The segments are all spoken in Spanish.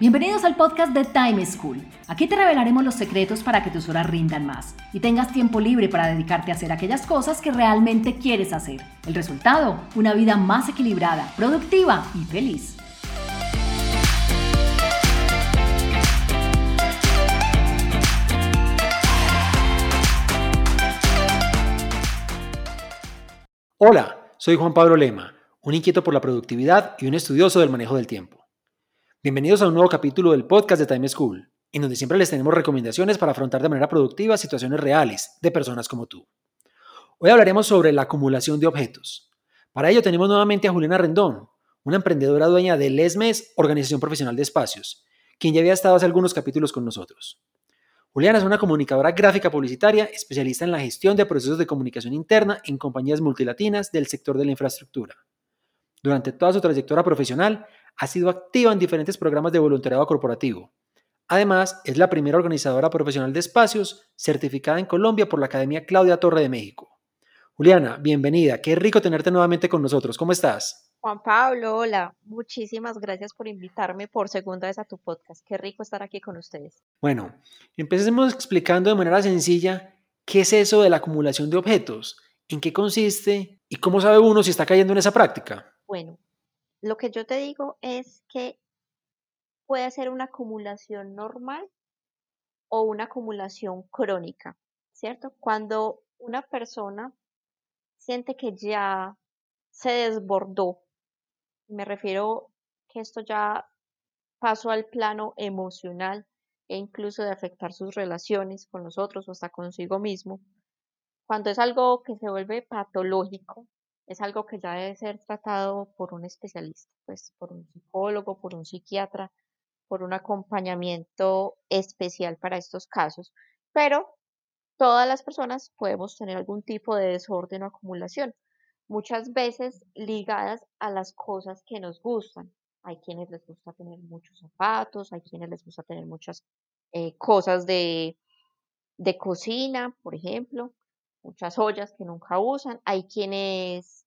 Bienvenidos al podcast de Time School. Aquí te revelaremos los secretos para que tus horas rindan más y tengas tiempo libre para dedicarte a hacer aquellas cosas que realmente quieres hacer. El resultado, una vida más equilibrada, productiva y feliz. Hola, soy Juan Pablo Lema, un inquieto por la productividad y un estudioso del manejo del tiempo. Bienvenidos a un nuevo capítulo del podcast de Time School, en donde siempre les tenemos recomendaciones para afrontar de manera productiva situaciones reales de personas como tú. Hoy hablaremos sobre la acumulación de objetos. Para ello tenemos nuevamente a Juliana Rendón, una emprendedora dueña de LESMES, Organización Profesional de Espacios, quien ya había estado hace algunos capítulos con nosotros. Juliana es una comunicadora gráfica publicitaria, especialista en la gestión de procesos de comunicación interna en compañías multilatinas del sector de la infraestructura. Durante toda su trayectoria profesional, ha sido activa en diferentes programas de voluntariado corporativo. Además, es la primera organizadora profesional de espacios certificada en Colombia por la Academia Claudia Torre de México. Juliana, bienvenida. Qué rico tenerte nuevamente con nosotros. ¿Cómo estás? Juan Pablo, hola. Muchísimas gracias por invitarme por segunda vez a tu podcast. Qué rico estar aquí con ustedes. Bueno, empecemos explicando de manera sencilla qué es eso de la acumulación de objetos, en qué consiste y cómo sabe uno si está cayendo en esa práctica. Bueno, lo que yo te digo es que puede ser una acumulación normal o una acumulación crónica, ¿cierto? Cuando una persona siente que ya se desbordó, me refiero que esto ya pasó al plano emocional e incluso de afectar sus relaciones con los otros o hasta consigo mismo, cuando es algo que se vuelve patológico, es algo que ya debe ser tratado por un especialista, pues por un psicólogo, por un psiquiatra, por un acompañamiento especial para estos casos. Pero todas las personas podemos tener algún tipo de desorden o acumulación, muchas veces ligadas a las cosas que nos gustan. Hay quienes les gusta tener muchos zapatos, hay quienes les gusta tener muchas eh, cosas de, de cocina, por ejemplo, muchas ollas que nunca usan. Hay quienes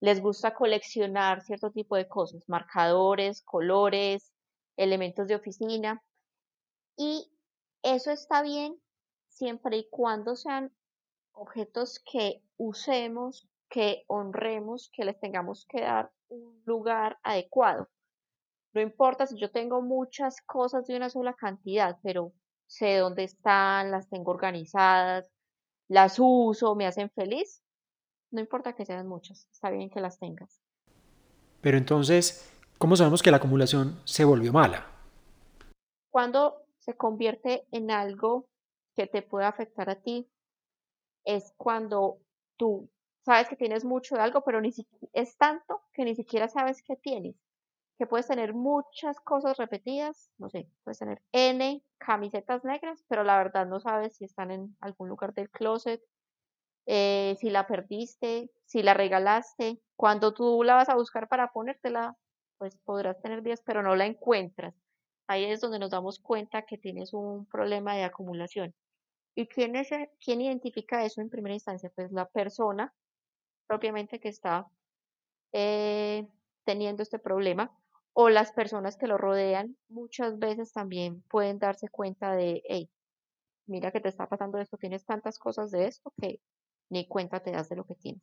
les gusta coleccionar cierto tipo de cosas, marcadores, colores, elementos de oficina. Y eso está bien siempre y cuando sean objetos que usemos, que honremos, que les tengamos que dar un lugar adecuado. No importa si yo tengo muchas cosas de una sola cantidad, pero sé dónde están, las tengo organizadas, las uso, me hacen feliz, no importa que sean muchas, está bien que las tengas. Pero entonces, ¿cómo sabemos que la acumulación se volvió mala? Cuando se convierte en algo que te puede afectar a ti, es cuando tú sabes que tienes mucho de algo, pero ni es tanto que ni siquiera sabes qué tienes. Que puedes tener muchas cosas repetidas, no sé, puedes tener N camisetas negras, pero la verdad no sabes si están en algún lugar del closet, eh, si la perdiste, si la regalaste. Cuando tú la vas a buscar para ponértela, pues podrás tener 10, pero no la encuentras. Ahí es donde nos damos cuenta que tienes un problema de acumulación. ¿Y quién, es, quién identifica eso en primera instancia? Pues la persona propiamente que está eh, teniendo este problema o las personas que lo rodean muchas veces también pueden darse cuenta de, hey, mira que te está pasando esto, tienes tantas cosas de esto que ni cuenta te das de lo que tienes.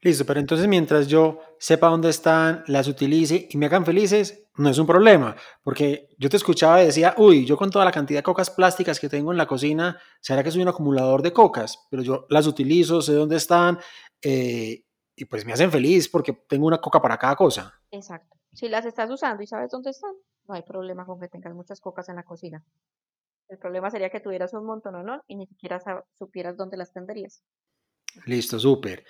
Listo, pero entonces mientras yo sepa dónde están, las utilice y me hagan felices, no es un problema, porque yo te escuchaba y decía, uy, yo con toda la cantidad de cocas plásticas que tengo en la cocina, será que soy un acumulador de cocas, pero yo las utilizo, sé dónde están eh, y pues me hacen feliz porque tengo una coca para cada cosa. Exacto. Si las estás usando y sabes dónde están, no hay problema con que tengas muchas cocas en la cocina. El problema sería que tuvieras un montón o no y ni siquiera supieras dónde las tendrías. Listo, súper.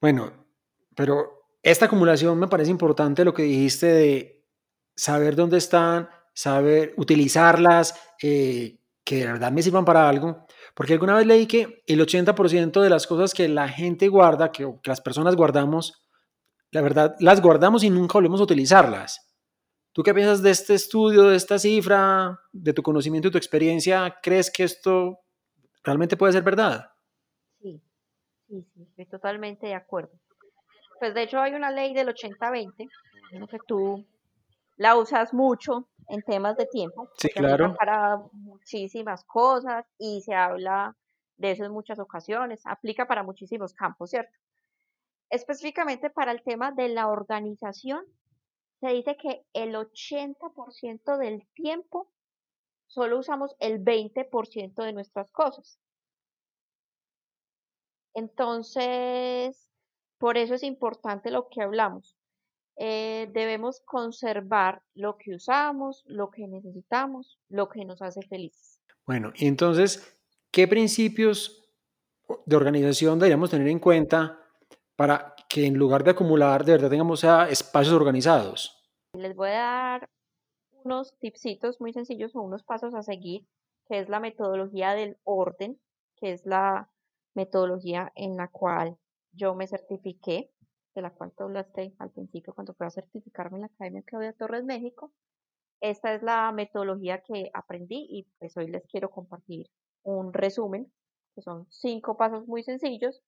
Bueno, pero esta acumulación me parece importante lo que dijiste de saber dónde están, saber utilizarlas, eh, que de verdad me sirvan para algo. Porque alguna vez leí que el 80% de las cosas que la gente guarda, que, que las personas guardamos, la verdad, las guardamos y nunca volvemos a utilizarlas. ¿Tú qué piensas de este estudio, de esta cifra, de tu conocimiento y tu experiencia? ¿Crees que esto realmente puede ser verdad? Sí, sí, sí, estoy totalmente de acuerdo. Pues de hecho hay una ley del 80-20, que tú la usas mucho en temas de tiempo. Sí, claro. Para muchísimas cosas y se habla de eso en muchas ocasiones. Aplica para muchísimos campos, ¿cierto? Específicamente para el tema de la organización, se dice que el 80% del tiempo solo usamos el 20% de nuestras cosas. Entonces, por eso es importante lo que hablamos. Eh, debemos conservar lo que usamos, lo que necesitamos, lo que nos hace felices. Bueno, y entonces, ¿qué principios de organización deberíamos tener en cuenta para que en lugar de acumular, de verdad tengamos espacios organizados? Les voy a dar unos tipsitos muy sencillos o unos pasos a seguir, que es la metodología del orden, que es la metodología en la cual yo me certifiqué, de la cual tú hablaste al principio cuando fui a certificarme en la Academia Claudia Torres México. Esta es la metodología que aprendí y pues hoy les quiero compartir un resumen, que son cinco pasos muy sencillos.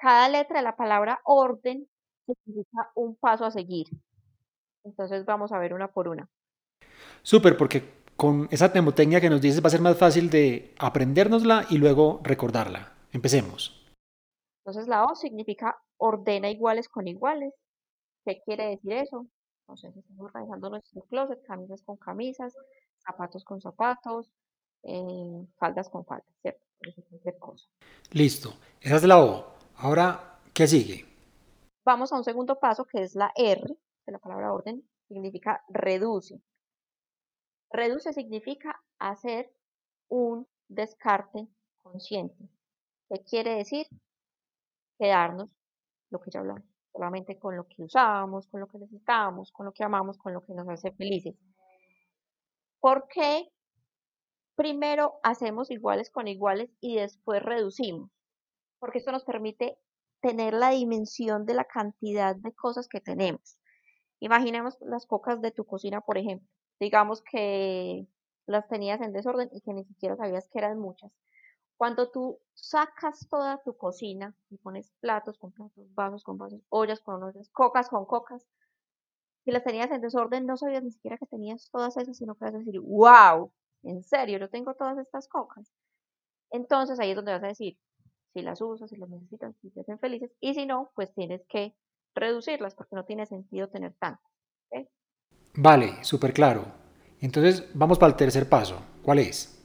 Cada letra de la palabra orden significa un paso a seguir. Entonces vamos a ver una por una. Súper, porque con esa mnemotecnia que nos dices va a ser más fácil de aprendérnosla y luego recordarla. Empecemos. Entonces la O significa ordena iguales con iguales. ¿Qué quiere decir eso? Si estamos organizando nuestro closet, camisas con camisas, zapatos con zapatos, eh, faldas con faldas, ¿cierto? Cosa. Listo, esa es la O. Ahora, ¿qué sigue? Vamos a un segundo paso que es la R, de la palabra orden, significa reduce. Reduce significa hacer un descarte consciente. ¿Qué quiere decir? Quedarnos, lo que ya hablamos, solamente con lo que usamos, con lo que necesitamos, con lo que amamos, con lo que nos hace felices. ¿Por qué primero hacemos iguales con iguales y después reducimos? Porque esto nos permite tener la dimensión de la cantidad de cosas que tenemos. Imaginemos las cocas de tu cocina, por ejemplo digamos que las tenías en desorden y que ni siquiera sabías que eran muchas. Cuando tú sacas toda tu cocina y pones platos con platos, vasos con vasos, ollas con ollas, cocas con cocas, si las tenías en desorden no sabías ni siquiera que tenías todas esas, sino que vas a decir, wow, en serio, yo tengo todas estas cocas. Entonces ahí es donde vas a decir, si las usas, si las necesitas, si te hacen felices, y si no, pues tienes que reducirlas porque no tiene sentido tener tantas. Vale, súper claro. Entonces vamos para el tercer paso. ¿Cuál es?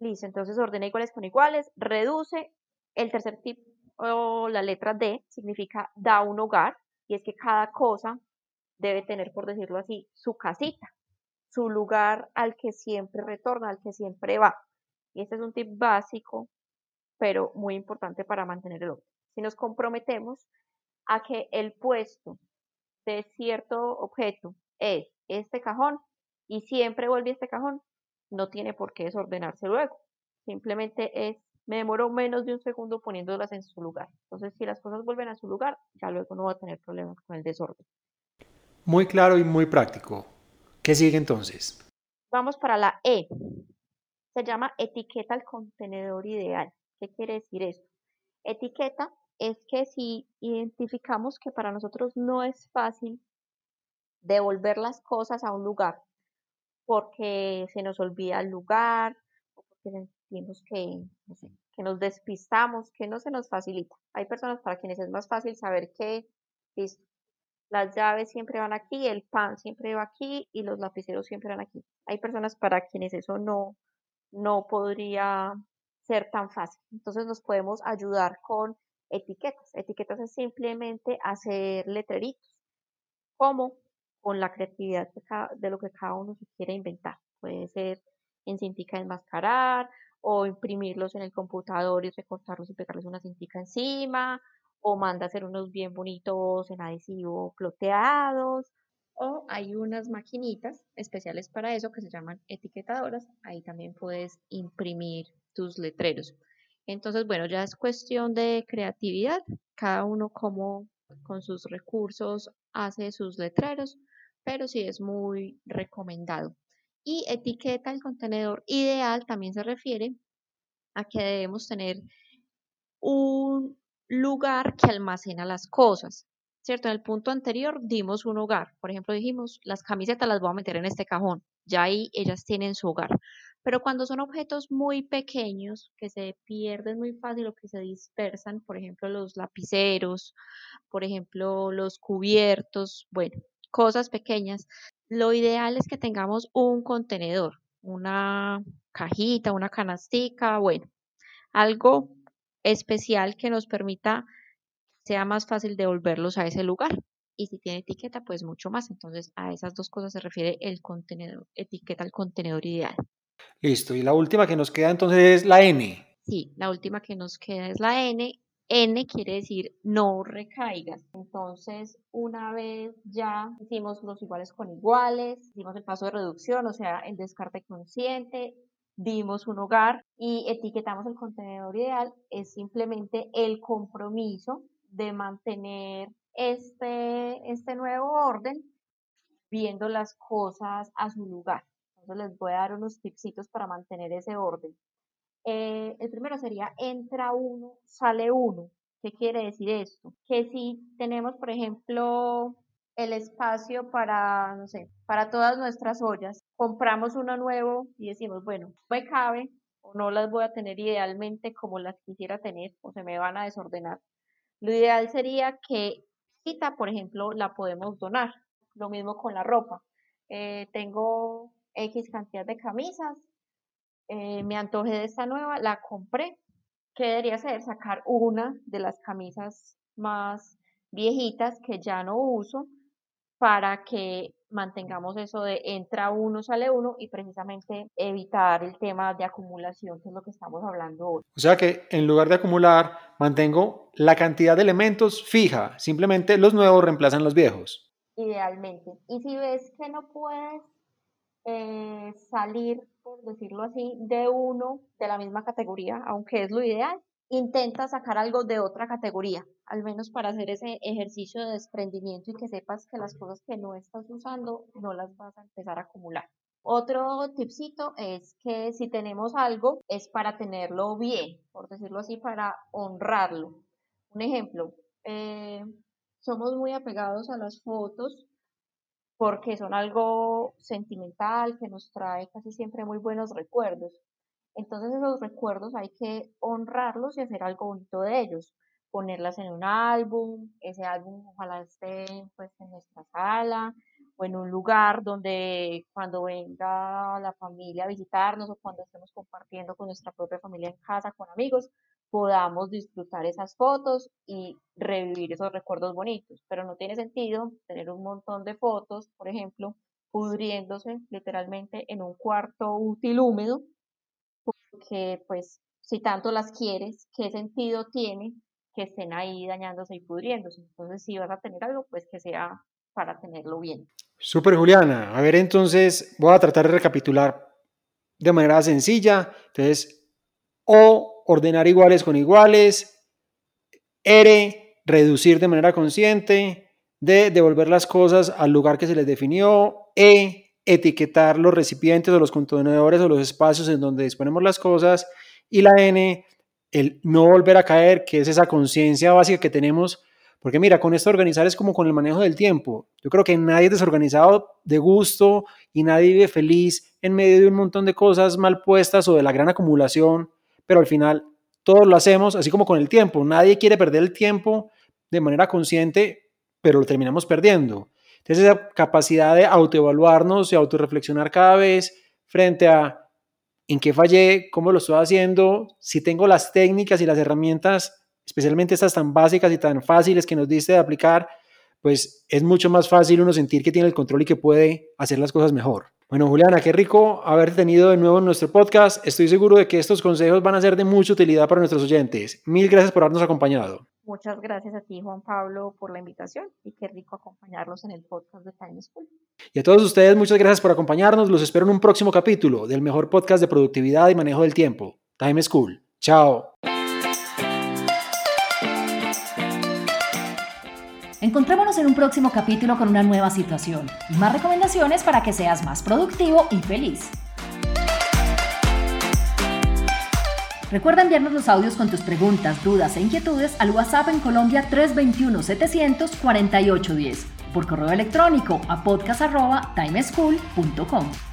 Listo, entonces ordena iguales con iguales, reduce. El tercer tip o la letra D significa da un hogar y es que cada cosa debe tener, por decirlo así, su casita, su lugar al que siempre retorna, al que siempre va. Y este es un tip básico, pero muy importante para mantener el orden. Si nos comprometemos a que el puesto de cierto objeto es este cajón y siempre vuelve a este cajón, no tiene por qué desordenarse luego. Simplemente es, me demoro menos de un segundo poniéndolas en su lugar. Entonces, si las cosas vuelven a su lugar, ya luego no va a tener problemas con el desorden. Muy claro y muy práctico. ¿Qué sigue entonces? Vamos para la E. Se llama etiqueta al contenedor ideal. ¿Qué quiere decir esto? Etiqueta es que si identificamos que para nosotros no es fácil devolver las cosas a un lugar porque se nos olvida el lugar o porque sentimos que, que nos despistamos, que no se nos facilita. Hay personas para quienes es más fácil saber que las llaves siempre van aquí, el pan siempre va aquí y los lapiceros siempre van aquí. Hay personas para quienes eso no, no podría ser tan fácil. Entonces nos podemos ayudar con etiquetas. Etiquetas es simplemente hacer letreritos. como con la creatividad de, lo que cada uno se quiere inventar. Puede ser en cintica enmascarar o imprimirlos en el computador y recortarlos y pegarles una cintica encima o manda hacer unos bien bonitos en adhesivo ploteados o hay unas maquinitas especiales para eso que se llaman etiquetadoras. Ahí también puedes imprimir tus letreros. Entonces, bueno, ya es cuestión de creatividad, cada uno como con sus recursos hace sus letreros pero sí es muy recomendado. Y etiqueta el contenedor ideal también se refiere a que debemos tener un lugar que almacena las cosas, ¿cierto? En el punto anterior dimos un hogar. Por ejemplo, dijimos, las camisetas las voy a meter en este cajón. Ya ahí ellas tienen su hogar. Pero cuando son objetos muy pequeños, que se pierden muy fácil o que se dispersan, por ejemplo, los lapiceros, por ejemplo, los cubiertos, bueno, cosas pequeñas, lo ideal es que tengamos un contenedor, una cajita, una canastica, bueno, algo especial que nos permita sea más fácil devolverlos a ese lugar. Y si tiene etiqueta, pues mucho más. Entonces, a esas dos cosas se refiere el contenedor, etiqueta al contenedor ideal. Listo. Y la última que nos queda entonces es la N. Sí, la última que nos queda es la N. N quiere decir no recaigas. Entonces, una vez ya hicimos los iguales con iguales, hicimos el paso de reducción, o sea, el descarte consciente, dimos un hogar y etiquetamos el contenedor ideal, es simplemente el compromiso de mantener este, este nuevo orden viendo las cosas a su lugar. Entonces les voy a dar unos tipsitos para mantener ese orden. Eh, el primero sería entra uno, sale uno. ¿Qué quiere decir esto? Que si tenemos, por ejemplo, el espacio para, no sé, para todas nuestras ollas, compramos uno nuevo y decimos, bueno, me cabe o no las voy a tener idealmente como las quisiera tener o se me van a desordenar. Lo ideal sería que cita, por ejemplo, la podemos donar. Lo mismo con la ropa. Eh, tengo X cantidad de camisas, eh, me antojé de esta nueva, la compré. ¿Qué debería hacer? Sacar una de las camisas más viejitas que ya no uso para que mantengamos eso de entra uno, sale uno y precisamente evitar el tema de acumulación, que es lo que estamos hablando hoy. O sea que en lugar de acumular, mantengo la cantidad de elementos fija, simplemente los nuevos reemplazan los viejos. Idealmente. Y si ves que no puedes eh, salir, por decirlo así, de uno de la misma categoría, aunque es lo ideal, intenta sacar algo de otra categoría, al menos para hacer ese ejercicio de desprendimiento y que sepas que las cosas que no estás usando no las vas a empezar a acumular. Otro tipcito es que si tenemos algo es para tenerlo bien, por decirlo así, para honrarlo. Un ejemplo, eh, somos muy apegados a las fotos porque son algo sentimental que nos trae casi siempre muy buenos recuerdos. Entonces esos recuerdos hay que honrarlos y hacer algo bonito de ellos, ponerlas en un álbum, ese álbum ojalá esté pues en nuestra sala o en un lugar donde cuando venga la familia a visitarnos o cuando estemos compartiendo con nuestra propia familia en casa, con amigos, podamos disfrutar esas fotos y revivir esos recuerdos bonitos. Pero no tiene sentido tener un montón de fotos, por ejemplo, pudriéndose literalmente en un cuarto útil húmedo porque pues si tanto las quieres, ¿qué sentido tiene que estén ahí dañándose y pudriéndose? Entonces, si vas a tener algo, pues que sea para tenerlo bien. Súper, Juliana. A ver, entonces voy a tratar de recapitular de manera sencilla. Entonces, O, ordenar iguales con iguales. R, reducir de manera consciente. D, devolver las cosas al lugar que se les definió. E, etiquetar los recipientes o los contenedores o los espacios en donde disponemos las cosas. Y la N, el no volver a caer, que es esa conciencia básica que tenemos. Porque mira, con esto organizar es como con el manejo del tiempo. Yo creo que nadie es desorganizado de gusto y nadie vive feliz en medio de un montón de cosas mal puestas o de la gran acumulación, pero al final todos lo hacemos, así como con el tiempo. Nadie quiere perder el tiempo de manera consciente, pero lo terminamos perdiendo. Entonces, esa capacidad de autoevaluarnos y autorreflexionar cada vez frente a en qué fallé, cómo lo estoy haciendo, si tengo las técnicas y las herramientas, especialmente estas tan básicas y tan fáciles que nos diste de aplicar, pues es mucho más fácil uno sentir que tiene el control y que puede hacer las cosas mejor. Bueno, Juliana, qué rico haber tenido de nuevo en nuestro podcast. Estoy seguro de que estos consejos van a ser de mucha utilidad para nuestros oyentes. Mil gracias por habernos acompañado. Muchas gracias a ti, Juan Pablo, por la invitación y qué rico acompañarlos en el podcast de Time School. Y a todos ustedes, muchas gracias por acompañarnos. Los espero en un próximo capítulo del mejor podcast de productividad y manejo del tiempo, Time School. Chao. Encontrémonos en un próximo capítulo con una nueva situación y más recomendaciones para que seas más productivo y feliz. Recuerda enviarnos los audios con tus preguntas, dudas e inquietudes al WhatsApp en Colombia 321-700-4810 por correo electrónico a podcast.timeschool.com.